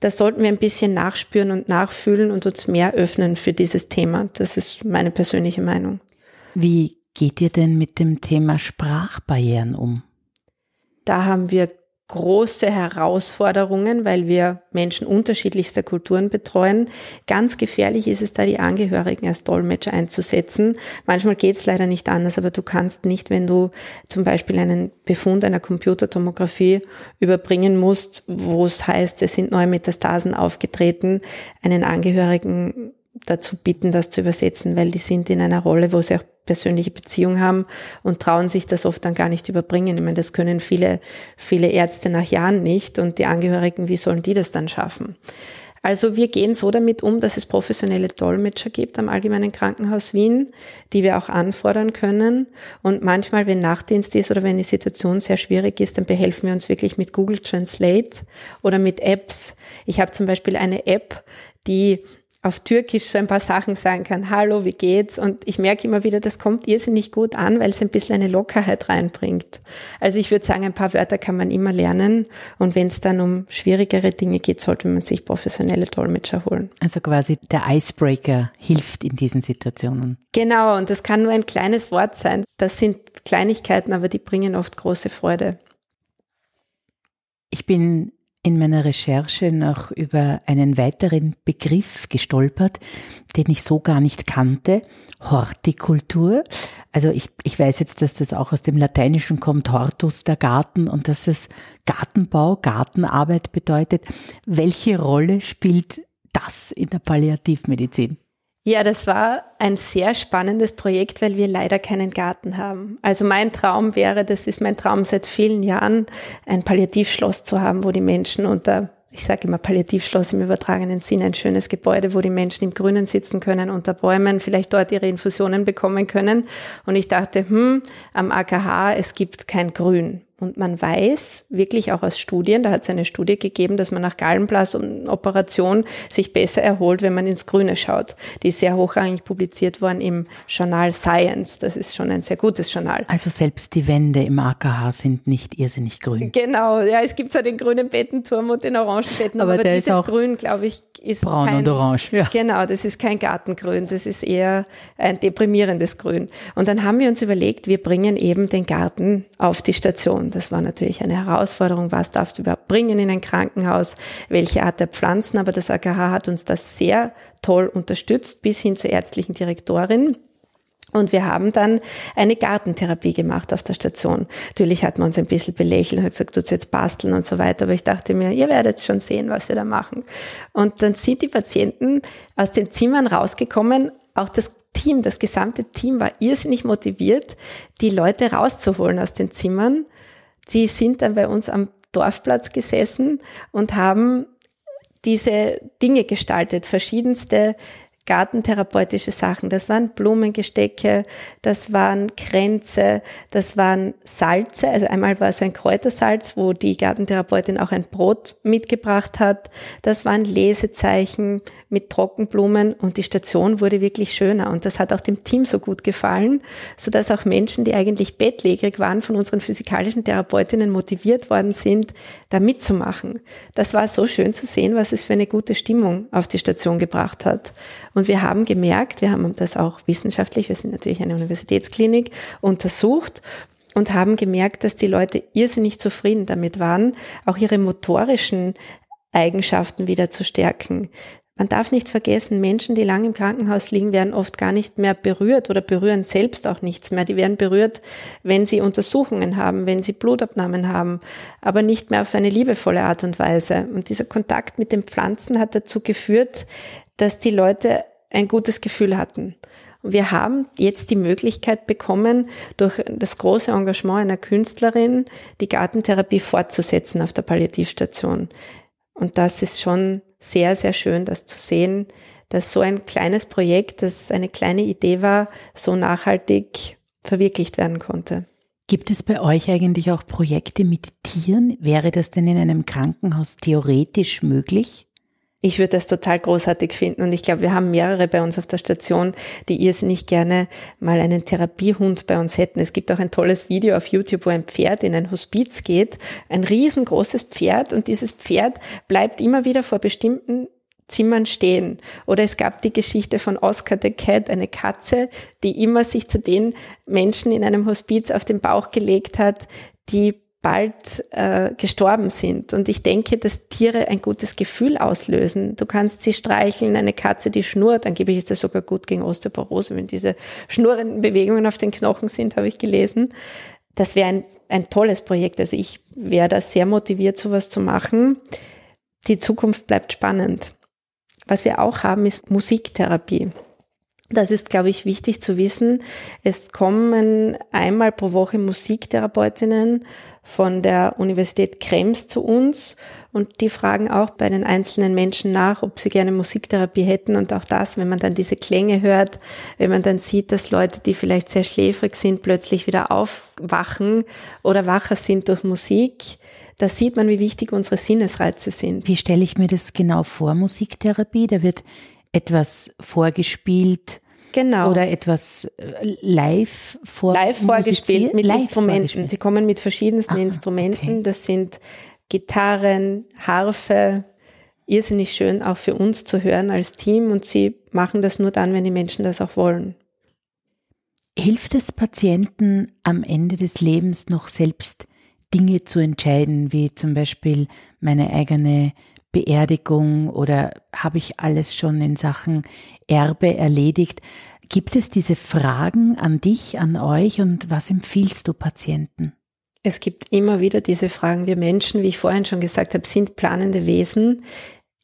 da sollten wir ein bisschen nachspüren und nachfühlen und uns mehr öffnen für dieses Thema. Das ist meine persönliche Meinung. Wie geht ihr denn mit dem Thema Sprachbarrieren um? Da haben wir große Herausforderungen, weil wir Menschen unterschiedlichster Kulturen betreuen. Ganz gefährlich ist es da, die Angehörigen als Dolmetscher einzusetzen. Manchmal geht es leider nicht anders, aber du kannst nicht, wenn du zum Beispiel einen Befund einer Computertomographie überbringen musst, wo es heißt, es sind neue Metastasen aufgetreten, einen Angehörigen dazu bitten, das zu übersetzen, weil die sind in einer Rolle, wo sie auch persönliche Beziehung haben und trauen sich das oft dann gar nicht überbringen. Ich meine, das können viele, viele Ärzte nach Jahren nicht und die Angehörigen, wie sollen die das dann schaffen? Also wir gehen so damit um, dass es professionelle Dolmetscher gibt am Allgemeinen Krankenhaus Wien, die wir auch anfordern können. Und manchmal, wenn Nachtdienst ist oder wenn die Situation sehr schwierig ist, dann behelfen wir uns wirklich mit Google Translate oder mit Apps. Ich habe zum Beispiel eine App, die auf Türkisch so ein paar Sachen sagen kann, hallo, wie geht's? Und ich merke immer wieder, das kommt irrsinnig gut an, weil es ein bisschen eine Lockerheit reinbringt. Also ich würde sagen, ein paar Wörter kann man immer lernen. Und wenn es dann um schwierigere Dinge geht, sollte man sich professionelle Dolmetscher holen. Also quasi der Icebreaker hilft in diesen Situationen. Genau, und das kann nur ein kleines Wort sein. Das sind Kleinigkeiten, aber die bringen oft große Freude. Ich bin in meiner Recherche noch über einen weiteren Begriff gestolpert, den ich so gar nicht kannte, Hortikultur. Also ich, ich weiß jetzt, dass das auch aus dem Lateinischen kommt, Hortus, der Garten, und dass es Gartenbau, Gartenarbeit bedeutet. Welche Rolle spielt das in der Palliativmedizin? Ja, das war ein sehr spannendes Projekt, weil wir leider keinen Garten haben. Also mein Traum wäre, das ist mein Traum seit vielen Jahren, ein Palliativschloss zu haben, wo die Menschen unter ich sage immer Palliativschloss im übertragenen Sinn, ein schönes Gebäude, wo die Menschen im Grünen sitzen können, unter Bäumen, vielleicht dort ihre Infusionen bekommen können. Und ich dachte, hm, am AKH, es gibt kein Grün. Und man weiß wirklich auch aus Studien, da hat es eine Studie gegeben, dass man nach Gallenblasoperation sich besser erholt, wenn man ins Grüne schaut. Die ist sehr hochrangig publiziert worden im Journal Science. Das ist schon ein sehr gutes Journal. Also selbst die Wände im AKH sind nicht irrsinnig grün. Genau, ja, es gibt zwar den grünen Bettenturm und den Orangebetten, aber, aber der dieses ist auch Grün, glaube ich, ist braun kein, und orange. Ja. Genau, das ist kein Gartengrün, das ist eher ein deprimierendes Grün. Und dann haben wir uns überlegt, wir bringen eben den Garten auf die Station. Das war natürlich eine Herausforderung. Was darfst du überhaupt bringen in ein Krankenhaus? Welche Art der Pflanzen? Aber das AKH hat uns das sehr toll unterstützt bis hin zur ärztlichen Direktorin. Und wir haben dann eine Gartentherapie gemacht auf der Station. Natürlich hat man uns ein bisschen belächelt und hat gesagt, du jetzt basteln und so weiter. Aber ich dachte mir, ihr werdet schon sehen, was wir da machen. Und dann sind die Patienten aus den Zimmern rausgekommen. Auch das Team, das gesamte Team war irrsinnig motiviert, die Leute rauszuholen aus den Zimmern. Die sind dann bei uns am Dorfplatz gesessen und haben diese Dinge gestaltet, verschiedenste gartentherapeutische Sachen. Das waren Blumengestecke, das waren Kränze, das waren Salze. Also einmal war so ein Kräutersalz, wo die Gartentherapeutin auch ein Brot mitgebracht hat. Das waren Lesezeichen mit Trockenblumen und die Station wurde wirklich schöner. Und das hat auch dem Team so gut gefallen, so dass auch Menschen, die eigentlich bettlägerig waren, von unseren physikalischen Therapeutinnen motiviert worden sind, da mitzumachen. Das war so schön zu sehen, was es für eine gute Stimmung auf die Station gebracht hat. Und wir haben gemerkt, wir haben das auch wissenschaftlich, wir sind natürlich eine Universitätsklinik, untersucht und haben gemerkt, dass die Leute irrsinnig zufrieden damit waren, auch ihre motorischen Eigenschaften wieder zu stärken. Man darf nicht vergessen, Menschen, die lang im Krankenhaus liegen, werden oft gar nicht mehr berührt oder berühren selbst auch nichts mehr. Die werden berührt, wenn sie Untersuchungen haben, wenn sie Blutabnahmen haben, aber nicht mehr auf eine liebevolle Art und Weise. Und dieser Kontakt mit den Pflanzen hat dazu geführt, dass die Leute ein gutes Gefühl hatten. Und wir haben jetzt die Möglichkeit bekommen, durch das große Engagement einer Künstlerin die Gartentherapie fortzusetzen auf der Palliativstation. Und das ist schon sehr, sehr schön, das zu sehen, dass so ein kleines Projekt, das eine kleine Idee war, so nachhaltig verwirklicht werden konnte. Gibt es bei euch eigentlich auch Projekte mit Tieren? Wäre das denn in einem Krankenhaus theoretisch möglich? Ich würde das total großartig finden und ich glaube, wir haben mehrere bei uns auf der Station, die irrsinnig gerne mal einen Therapiehund bei uns hätten. Es gibt auch ein tolles Video auf YouTube, wo ein Pferd in ein Hospiz geht, ein riesengroßes Pferd und dieses Pferd bleibt immer wieder vor bestimmten Zimmern stehen. Oder es gab die Geschichte von Oscar the Cat, eine Katze, die immer sich zu den Menschen in einem Hospiz auf den Bauch gelegt hat, die bald äh, gestorben sind. Und ich denke, dass Tiere ein gutes Gefühl auslösen. Du kannst sie streicheln, eine Katze, die schnurrt, angeblich ist das sogar gut gegen Osteoporose, wenn diese schnurrenden Bewegungen auf den Knochen sind, habe ich gelesen. Das wäre ein, ein tolles Projekt. Also ich wäre da sehr motiviert, sowas zu machen. Die Zukunft bleibt spannend. Was wir auch haben, ist Musiktherapie. Das ist, glaube ich, wichtig zu wissen. Es kommen einmal pro Woche Musiktherapeutinnen von der Universität Krems zu uns und die fragen auch bei den einzelnen Menschen nach, ob sie gerne Musiktherapie hätten und auch das, wenn man dann diese Klänge hört, wenn man dann sieht, dass Leute, die vielleicht sehr schläfrig sind, plötzlich wieder aufwachen oder wacher sind durch Musik, da sieht man, wie wichtig unsere Sinnesreize sind. Wie stelle ich mir das genau vor, Musiktherapie? Da wird etwas vorgespielt. Genau. Oder etwas äh, live vor Live vorgespielt mit live Instrumenten. Vorgespielt. Sie kommen mit verschiedensten Aha, Instrumenten. Okay. Das sind Gitarren, Harfe, irrsinnig schön auch für uns zu hören als Team und sie machen das nur dann, wenn die Menschen das auch wollen. Hilft es Patienten am Ende des Lebens noch selbst Dinge zu entscheiden, wie zum Beispiel meine eigene Beerdigung oder habe ich alles schon in Sachen Erbe erledigt? Gibt es diese Fragen an dich, an euch und was empfiehlst du Patienten? Es gibt immer wieder diese Fragen. Wir Menschen, wie ich vorhin schon gesagt habe, sind planende Wesen.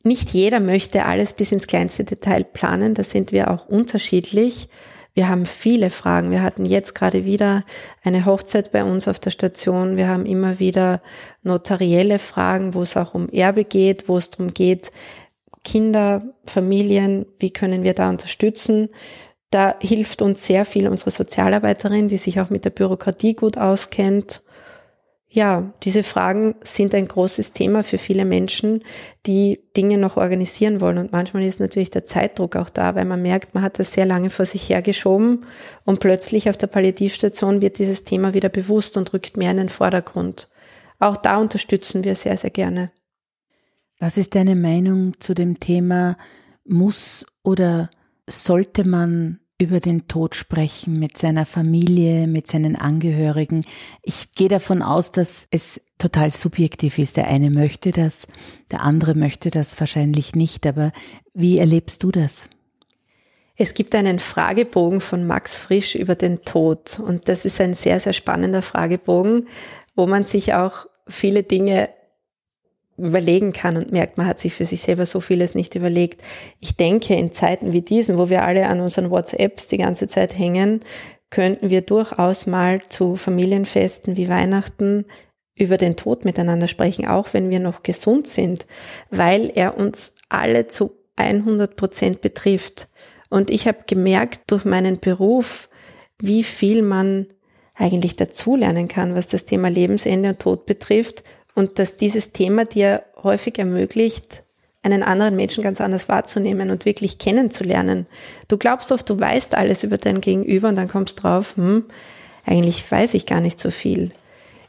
Nicht jeder möchte alles bis ins kleinste Detail planen. Da sind wir auch unterschiedlich. Wir haben viele Fragen. Wir hatten jetzt gerade wieder eine Hochzeit bei uns auf der Station. Wir haben immer wieder notarielle Fragen, wo es auch um Erbe geht, wo es darum geht, Kinder, Familien, wie können wir da unterstützen? Da hilft uns sehr viel unsere Sozialarbeiterin, die sich auch mit der Bürokratie gut auskennt ja, diese Fragen sind ein großes Thema für viele Menschen, die Dinge noch organisieren wollen. Und manchmal ist natürlich der Zeitdruck auch da, weil man merkt, man hat das sehr lange vor sich hergeschoben und plötzlich auf der Palliativstation wird dieses Thema wieder bewusst und rückt mehr in den Vordergrund. Auch da unterstützen wir sehr, sehr gerne. Was ist deine Meinung zu dem Thema, muss oder sollte man über den Tod sprechen mit seiner Familie, mit seinen Angehörigen. Ich gehe davon aus, dass es total subjektiv ist. Der eine möchte das, der andere möchte das wahrscheinlich nicht. Aber wie erlebst du das? Es gibt einen Fragebogen von Max Frisch über den Tod und das ist ein sehr, sehr spannender Fragebogen, wo man sich auch viele Dinge überlegen kann und merkt, man hat sich für sich selber so vieles nicht überlegt. Ich denke, in Zeiten wie diesen, wo wir alle an unseren WhatsApps die ganze Zeit hängen, könnten wir durchaus mal zu Familienfesten wie Weihnachten über den Tod miteinander sprechen, auch wenn wir noch gesund sind, weil er uns alle zu 100 Prozent betrifft. Und ich habe gemerkt durch meinen Beruf, wie viel man eigentlich dazulernen kann, was das Thema Lebensende und Tod betrifft und dass dieses Thema dir häufig ermöglicht, einen anderen Menschen ganz anders wahrzunehmen und wirklich kennenzulernen. Du glaubst oft, du weißt alles über dein Gegenüber und dann kommst drauf, hm, eigentlich weiß ich gar nicht so viel.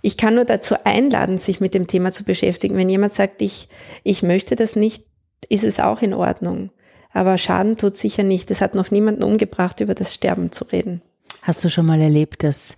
Ich kann nur dazu einladen, sich mit dem Thema zu beschäftigen. Wenn jemand sagt, ich, ich möchte das nicht, ist es auch in Ordnung. Aber Schaden tut sicher nicht. Es hat noch niemanden umgebracht, über das Sterben zu reden. Hast du schon mal erlebt, dass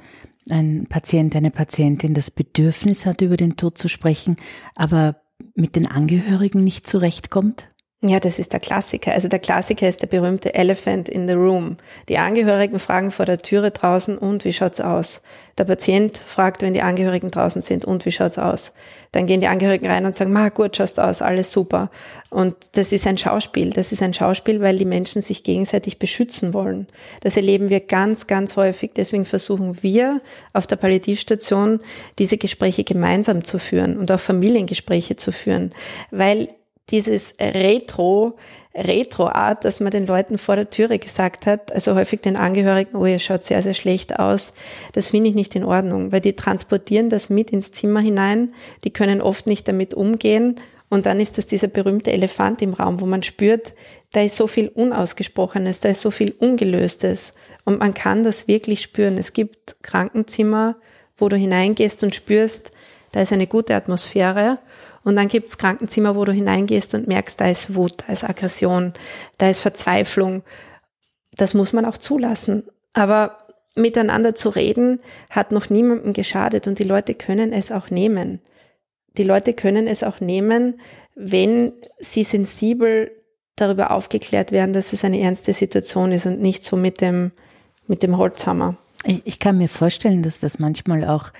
ein Patient, eine Patientin das Bedürfnis hat, über den Tod zu sprechen, aber mit den Angehörigen nicht zurechtkommt? Ja, das ist der Klassiker. Also der Klassiker ist der berühmte Elephant in the Room. Die Angehörigen fragen vor der Türe draußen, und wie schaut's aus? Der Patient fragt, wenn die Angehörigen draußen sind, und wie schaut's aus? Dann gehen die Angehörigen rein und sagen, ma, gut schaust aus, alles super. Und das ist ein Schauspiel. Das ist ein Schauspiel, weil die Menschen sich gegenseitig beschützen wollen. Das erleben wir ganz, ganz häufig. Deswegen versuchen wir auf der Palliativstation diese Gespräche gemeinsam zu führen und auch Familiengespräche zu führen, weil dieses Retro, Retro-Art, dass man den Leuten vor der Türe gesagt hat, also häufig den Angehörigen, oh, ihr schaut sehr, sehr schlecht aus, das finde ich nicht in Ordnung, weil die transportieren das mit ins Zimmer hinein, die können oft nicht damit umgehen. Und dann ist das dieser berühmte Elefant im Raum, wo man spürt, da ist so viel Unausgesprochenes, da ist so viel Ungelöstes. Und man kann das wirklich spüren. Es gibt Krankenzimmer, wo du hineingehst und spürst, da ist eine gute Atmosphäre und dann gibt's Krankenzimmer, wo du hineingehst und merkst, da ist Wut, da ist Aggression, da ist Verzweiflung. Das muss man auch zulassen. Aber miteinander zu reden hat noch niemandem geschadet und die Leute können es auch nehmen. Die Leute können es auch nehmen, wenn sie sensibel darüber aufgeklärt werden, dass es eine ernste Situation ist und nicht so mit dem, mit dem Holzhammer. Ich, ich kann mir vorstellen, dass das manchmal auch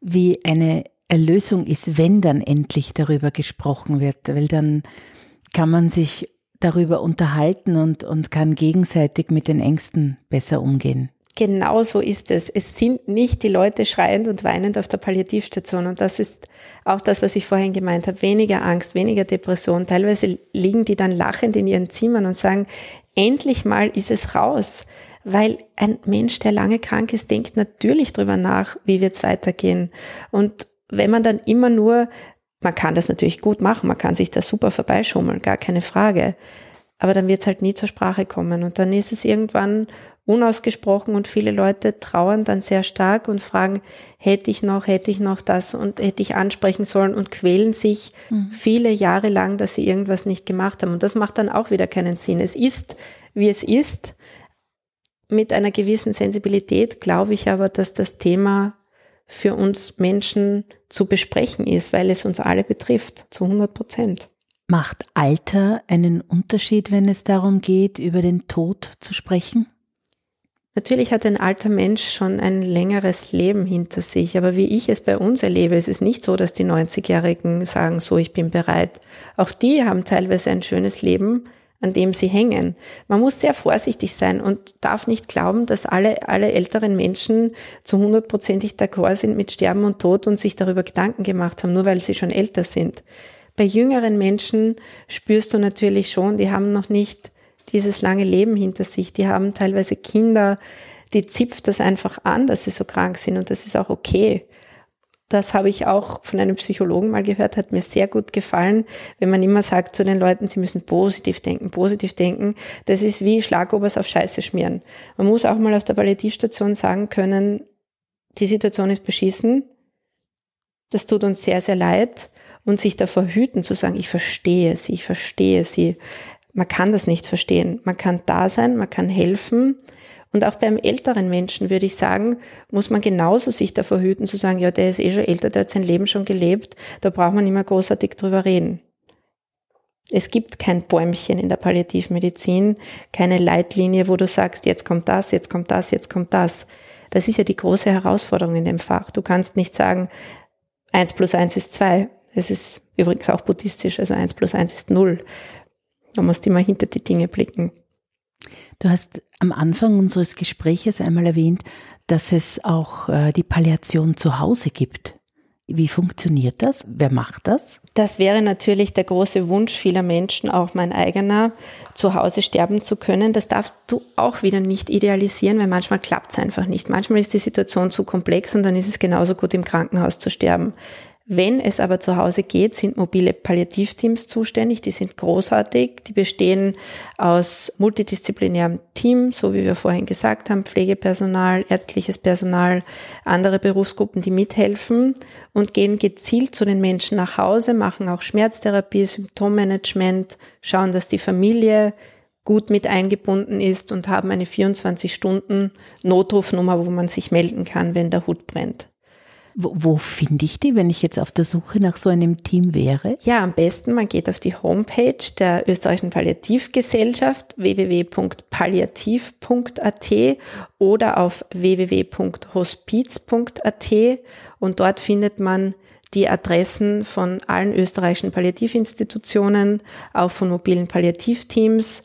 wie eine Erlösung ist, wenn dann endlich darüber gesprochen wird, weil dann kann man sich darüber unterhalten und, und kann gegenseitig mit den Ängsten besser umgehen. Genau so ist es. Es sind nicht die Leute schreiend und weinend auf der Palliativstation. Und das ist auch das, was ich vorhin gemeint habe. Weniger Angst, weniger Depression. Teilweise liegen die dann lachend in ihren Zimmern und sagen, endlich mal ist es raus. Weil ein Mensch, der lange krank ist, denkt natürlich drüber nach, wie wird es weitergehen. Und wenn man dann immer nur, man kann das natürlich gut machen, man kann sich da super vorbeischummeln, gar keine Frage. Aber dann wird es halt nie zur Sprache kommen. Und dann ist es irgendwann unausgesprochen und viele Leute trauern dann sehr stark und fragen, hätte ich noch, hätte ich noch das und hätte ich ansprechen sollen und quälen sich mhm. viele Jahre lang, dass sie irgendwas nicht gemacht haben. Und das macht dann auch wieder keinen Sinn. Es ist, wie es ist. Mit einer gewissen Sensibilität glaube ich aber, dass das Thema für uns Menschen zu besprechen ist, weil es uns alle betrifft, zu 100 Prozent. Macht Alter einen Unterschied, wenn es darum geht, über den Tod zu sprechen? Natürlich hat ein alter Mensch schon ein längeres Leben hinter sich, aber wie ich es bei uns erlebe, ist es nicht so, dass die 90-Jährigen sagen, so, ich bin bereit. Auch die haben teilweise ein schönes Leben, an dem sie hängen. Man muss sehr vorsichtig sein und darf nicht glauben, dass alle, alle älteren Menschen zu hundertprozentig d'accord sind mit Sterben und Tod und sich darüber Gedanken gemacht haben, nur weil sie schon älter sind. Bei jüngeren Menschen spürst du natürlich schon, die haben noch nicht dieses lange Leben hinter sich, die haben teilweise Kinder, die zipft das einfach an, dass sie so krank sind und das ist auch okay. Das habe ich auch von einem Psychologen mal gehört, hat mir sehr gut gefallen, wenn man immer sagt zu den Leuten, sie müssen positiv denken, positiv denken. Das ist wie Schlagobers auf Scheiße schmieren. Man muss auch mal auf der Palliativstation sagen können, die Situation ist beschissen, das tut uns sehr, sehr leid und sich davor hüten zu sagen, ich verstehe sie, ich verstehe sie. Man kann das nicht verstehen. Man kann da sein, man kann helfen, und auch beim älteren Menschen würde ich sagen, muss man genauso sich davor hüten zu sagen, ja, der ist eh schon älter, der hat sein Leben schon gelebt, da braucht man nicht mehr großartig drüber reden. Es gibt kein Bäumchen in der Palliativmedizin, keine Leitlinie, wo du sagst, jetzt kommt das, jetzt kommt das, jetzt kommt das. Das ist ja die große Herausforderung in dem Fach. Du kannst nicht sagen, eins plus eins ist zwei. Es ist übrigens auch buddhistisch, also eins plus eins ist null. Du musst immer hinter die Dinge blicken. Du hast am Anfang unseres Gespräches einmal erwähnt, dass es auch äh, die Palliation zu Hause gibt. Wie funktioniert das? Wer macht das? Das wäre natürlich der große Wunsch vieler Menschen, auch mein eigener, zu Hause sterben zu können. Das darfst du auch wieder nicht idealisieren, weil manchmal klappt es einfach nicht. Manchmal ist die Situation zu komplex und dann ist es genauso gut im Krankenhaus zu sterben. Wenn es aber zu Hause geht, sind mobile Palliativteams zuständig. Die sind großartig. Die bestehen aus multidisziplinärem Team, so wie wir vorhin gesagt haben, Pflegepersonal, ärztliches Personal, andere Berufsgruppen, die mithelfen und gehen gezielt zu den Menschen nach Hause, machen auch Schmerztherapie, Symptommanagement, schauen, dass die Familie gut mit eingebunden ist und haben eine 24 Stunden Notrufnummer, wo man sich melden kann, wenn der Hut brennt. Wo, finde ich die, wenn ich jetzt auf der Suche nach so einem Team wäre? Ja, am besten, man geht auf die Homepage der österreichischen Palliativgesellschaft www.palliativ.at oder auf www.hospiz.at und dort findet man die Adressen von allen österreichischen Palliativinstitutionen, auch von mobilen Palliativteams.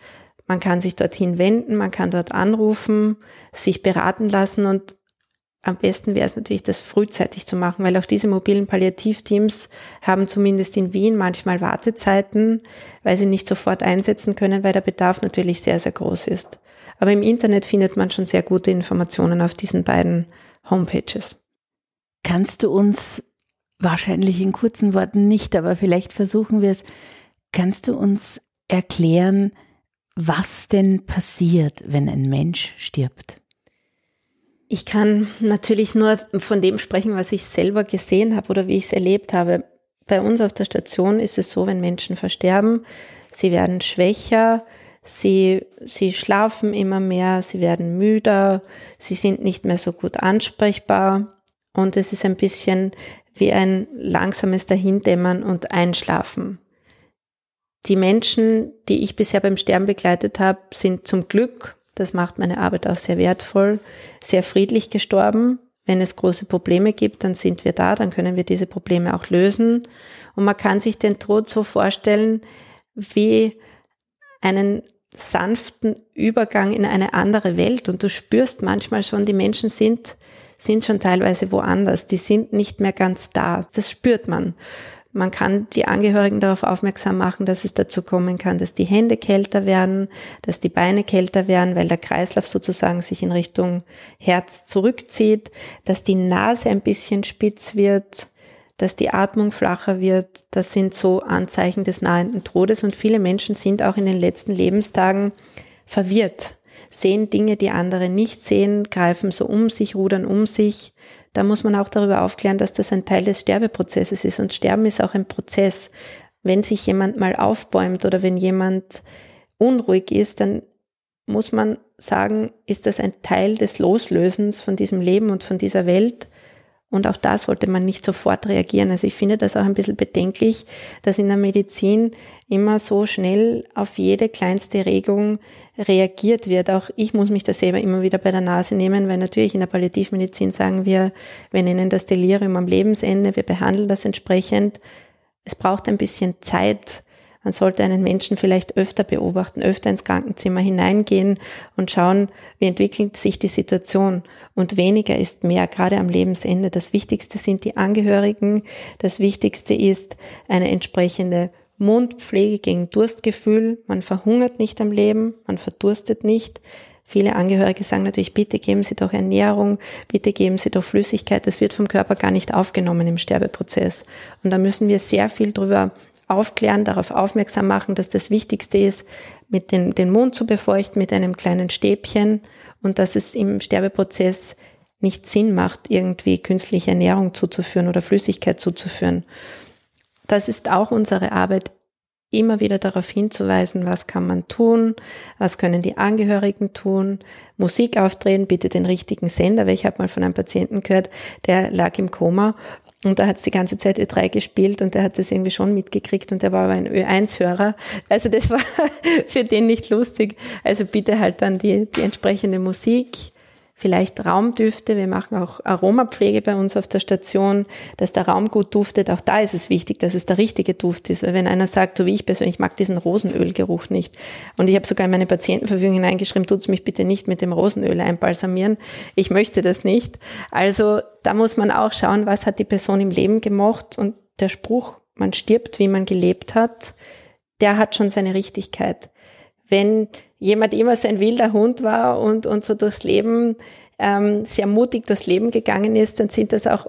Man kann sich dorthin wenden, man kann dort anrufen, sich beraten lassen und am besten wäre es natürlich, das frühzeitig zu machen, weil auch diese mobilen Palliativteams haben zumindest in Wien manchmal Wartezeiten, weil sie nicht sofort einsetzen können, weil der Bedarf natürlich sehr, sehr groß ist. Aber im Internet findet man schon sehr gute Informationen auf diesen beiden Homepages. Kannst du uns wahrscheinlich in kurzen Worten nicht, aber vielleicht versuchen wir es, kannst du uns erklären, was denn passiert, wenn ein Mensch stirbt? Ich kann natürlich nur von dem sprechen, was ich selber gesehen habe oder wie ich es erlebt habe. Bei uns auf der Station ist es so, wenn Menschen versterben, sie werden schwächer, sie, sie schlafen immer mehr, sie werden müder, sie sind nicht mehr so gut ansprechbar und es ist ein bisschen wie ein langsames Dahindämmern und Einschlafen. Die Menschen, die ich bisher beim Sterben begleitet habe, sind zum Glück das macht meine Arbeit auch sehr wertvoll, sehr friedlich gestorben. Wenn es große Probleme gibt, dann sind wir da, dann können wir diese Probleme auch lösen. Und man kann sich den Tod so vorstellen wie einen sanften Übergang in eine andere Welt. Und du spürst manchmal schon, die Menschen sind, sind schon teilweise woanders. Die sind nicht mehr ganz da. Das spürt man. Man kann die Angehörigen darauf aufmerksam machen, dass es dazu kommen kann, dass die Hände kälter werden, dass die Beine kälter werden, weil der Kreislauf sozusagen sich in Richtung Herz zurückzieht, dass die Nase ein bisschen spitz wird, dass die Atmung flacher wird. Das sind so Anzeichen des nahenden Todes und viele Menschen sind auch in den letzten Lebenstagen verwirrt, sehen Dinge, die andere nicht sehen, greifen so um sich, rudern um sich da muss man auch darüber aufklären, dass das ein Teil des Sterbeprozesses ist. Und Sterben ist auch ein Prozess. Wenn sich jemand mal aufbäumt oder wenn jemand unruhig ist, dann muss man sagen, ist das ein Teil des Loslösens von diesem Leben und von dieser Welt. Und auch da sollte man nicht sofort reagieren. Also ich finde das auch ein bisschen bedenklich, dass in der Medizin immer so schnell auf jede kleinste Regung reagiert wird. Auch ich muss mich da selber immer wieder bei der Nase nehmen, weil natürlich in der Palliativmedizin sagen wir, wir nennen das Delirium am Lebensende, wir behandeln das entsprechend. Es braucht ein bisschen Zeit, man sollte einen Menschen vielleicht öfter beobachten, öfter ins Krankenzimmer hineingehen und schauen, wie entwickelt sich die Situation. Und weniger ist mehr, gerade am Lebensende. Das Wichtigste sind die Angehörigen. Das Wichtigste ist eine entsprechende Mundpflege gegen Durstgefühl. Man verhungert nicht am Leben, man verdurstet nicht. Viele Angehörige sagen natürlich, bitte geben Sie doch Ernährung, bitte geben Sie doch Flüssigkeit. Das wird vom Körper gar nicht aufgenommen im Sterbeprozess. Und da müssen wir sehr viel drüber aufklären, darauf aufmerksam machen, dass das Wichtigste ist, mit den, den Mund zu befeuchten mit einem kleinen Stäbchen und dass es im Sterbeprozess nicht Sinn macht, irgendwie künstliche Ernährung zuzuführen oder Flüssigkeit zuzuführen. Das ist auch unsere Arbeit immer wieder darauf hinzuweisen, was kann man tun, was können die Angehörigen tun, Musik aufdrehen, bitte den richtigen Sender, weil ich habe mal von einem Patienten gehört, der lag im Koma und da hat es die ganze Zeit Ö3 gespielt und der hat das irgendwie schon mitgekriegt und der war aber ein Ö1-Hörer. Also das war (laughs) für den nicht lustig. Also bitte halt dann die, die entsprechende Musik vielleicht Raumdüfte. Wir machen auch Aromapflege bei uns auf der Station, dass der Raum gut duftet. Auch da ist es wichtig, dass es der richtige Duft ist. Weil wenn einer sagt, so wie ich persönlich mag diesen Rosenölgeruch nicht. Und ich habe sogar in meine Patientenverfügung hineingeschrieben, tut's mich bitte nicht mit dem Rosenöl einbalsamieren. Ich möchte das nicht. Also da muss man auch schauen, was hat die Person im Leben gemocht. Und der Spruch, man stirbt, wie man gelebt hat, der hat schon seine Richtigkeit. Wenn jemand immer so ein wilder Hund war und, und so durchs Leben ähm, sehr mutig durchs Leben gegangen ist, dann sind das auch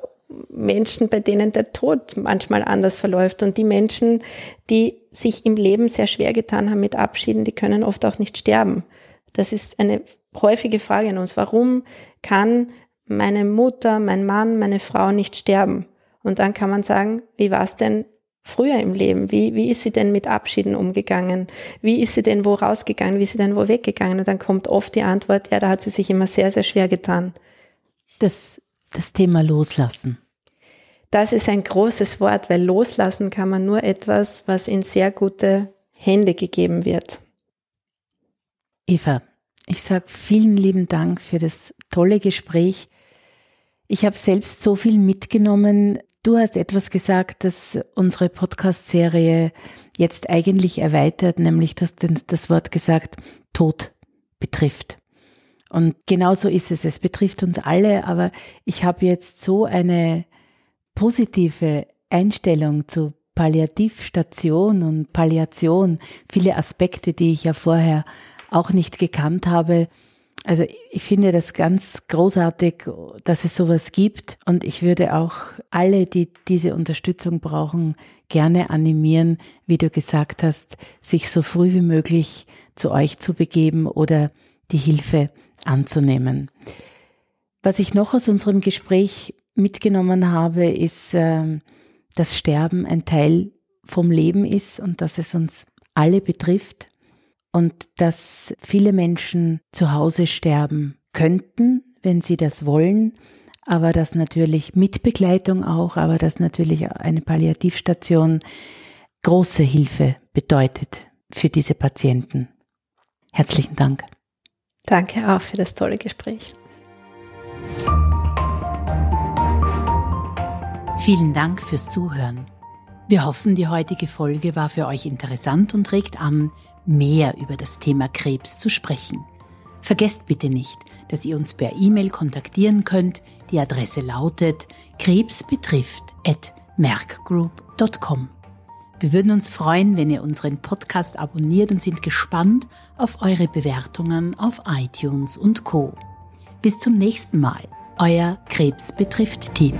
Menschen, bei denen der Tod manchmal anders verläuft. Und die Menschen, die sich im Leben sehr schwer getan haben mit Abschieden, die können oft auch nicht sterben. Das ist eine häufige Frage an uns. Warum kann meine Mutter, mein Mann, meine Frau nicht sterben? Und dann kann man sagen, wie war es denn früher im Leben? Wie, wie ist sie denn mit Abschieden umgegangen? Wie ist sie denn wo rausgegangen? Wie ist sie denn wo weggegangen? Und dann kommt oft die Antwort, ja, da hat sie sich immer sehr, sehr schwer getan. Das, das Thema Loslassen. Das ist ein großes Wort, weil loslassen kann man nur etwas, was in sehr gute Hände gegeben wird. Eva, ich sage vielen lieben Dank für das tolle Gespräch. Ich habe selbst so viel mitgenommen, Du hast etwas gesagt, das unsere Podcast-Serie jetzt eigentlich erweitert, nämlich du hast das Wort gesagt, Tod betrifft. Und genau so ist es. Es betrifft uns alle, aber ich habe jetzt so eine positive Einstellung zu Palliativstation und Palliation, viele Aspekte, die ich ja vorher auch nicht gekannt habe, also ich finde das ganz großartig, dass es sowas gibt und ich würde auch alle, die diese Unterstützung brauchen, gerne animieren, wie du gesagt hast, sich so früh wie möglich zu euch zu begeben oder die Hilfe anzunehmen. Was ich noch aus unserem Gespräch mitgenommen habe, ist, ähm, dass Sterben ein Teil vom Leben ist und dass es uns alle betrifft und dass viele Menschen zu Hause sterben könnten, wenn sie das wollen, aber dass natürlich mit Begleitung auch, aber dass natürlich eine Palliativstation große Hilfe bedeutet für diese Patienten. Herzlichen Dank. Danke auch für das tolle Gespräch. Vielen Dank fürs Zuhören. Wir hoffen, die heutige Folge war für euch interessant und regt an, mehr über das Thema Krebs zu sprechen. Vergesst bitte nicht, dass ihr uns per E-Mail kontaktieren könnt. Die Adresse lautet krebsbetrifft@merkgroup.com. Wir würden uns freuen, wenn ihr unseren Podcast abonniert und sind gespannt auf eure Bewertungen auf iTunes und Co. Bis zum nächsten Mal, euer Krebs betrifft Team.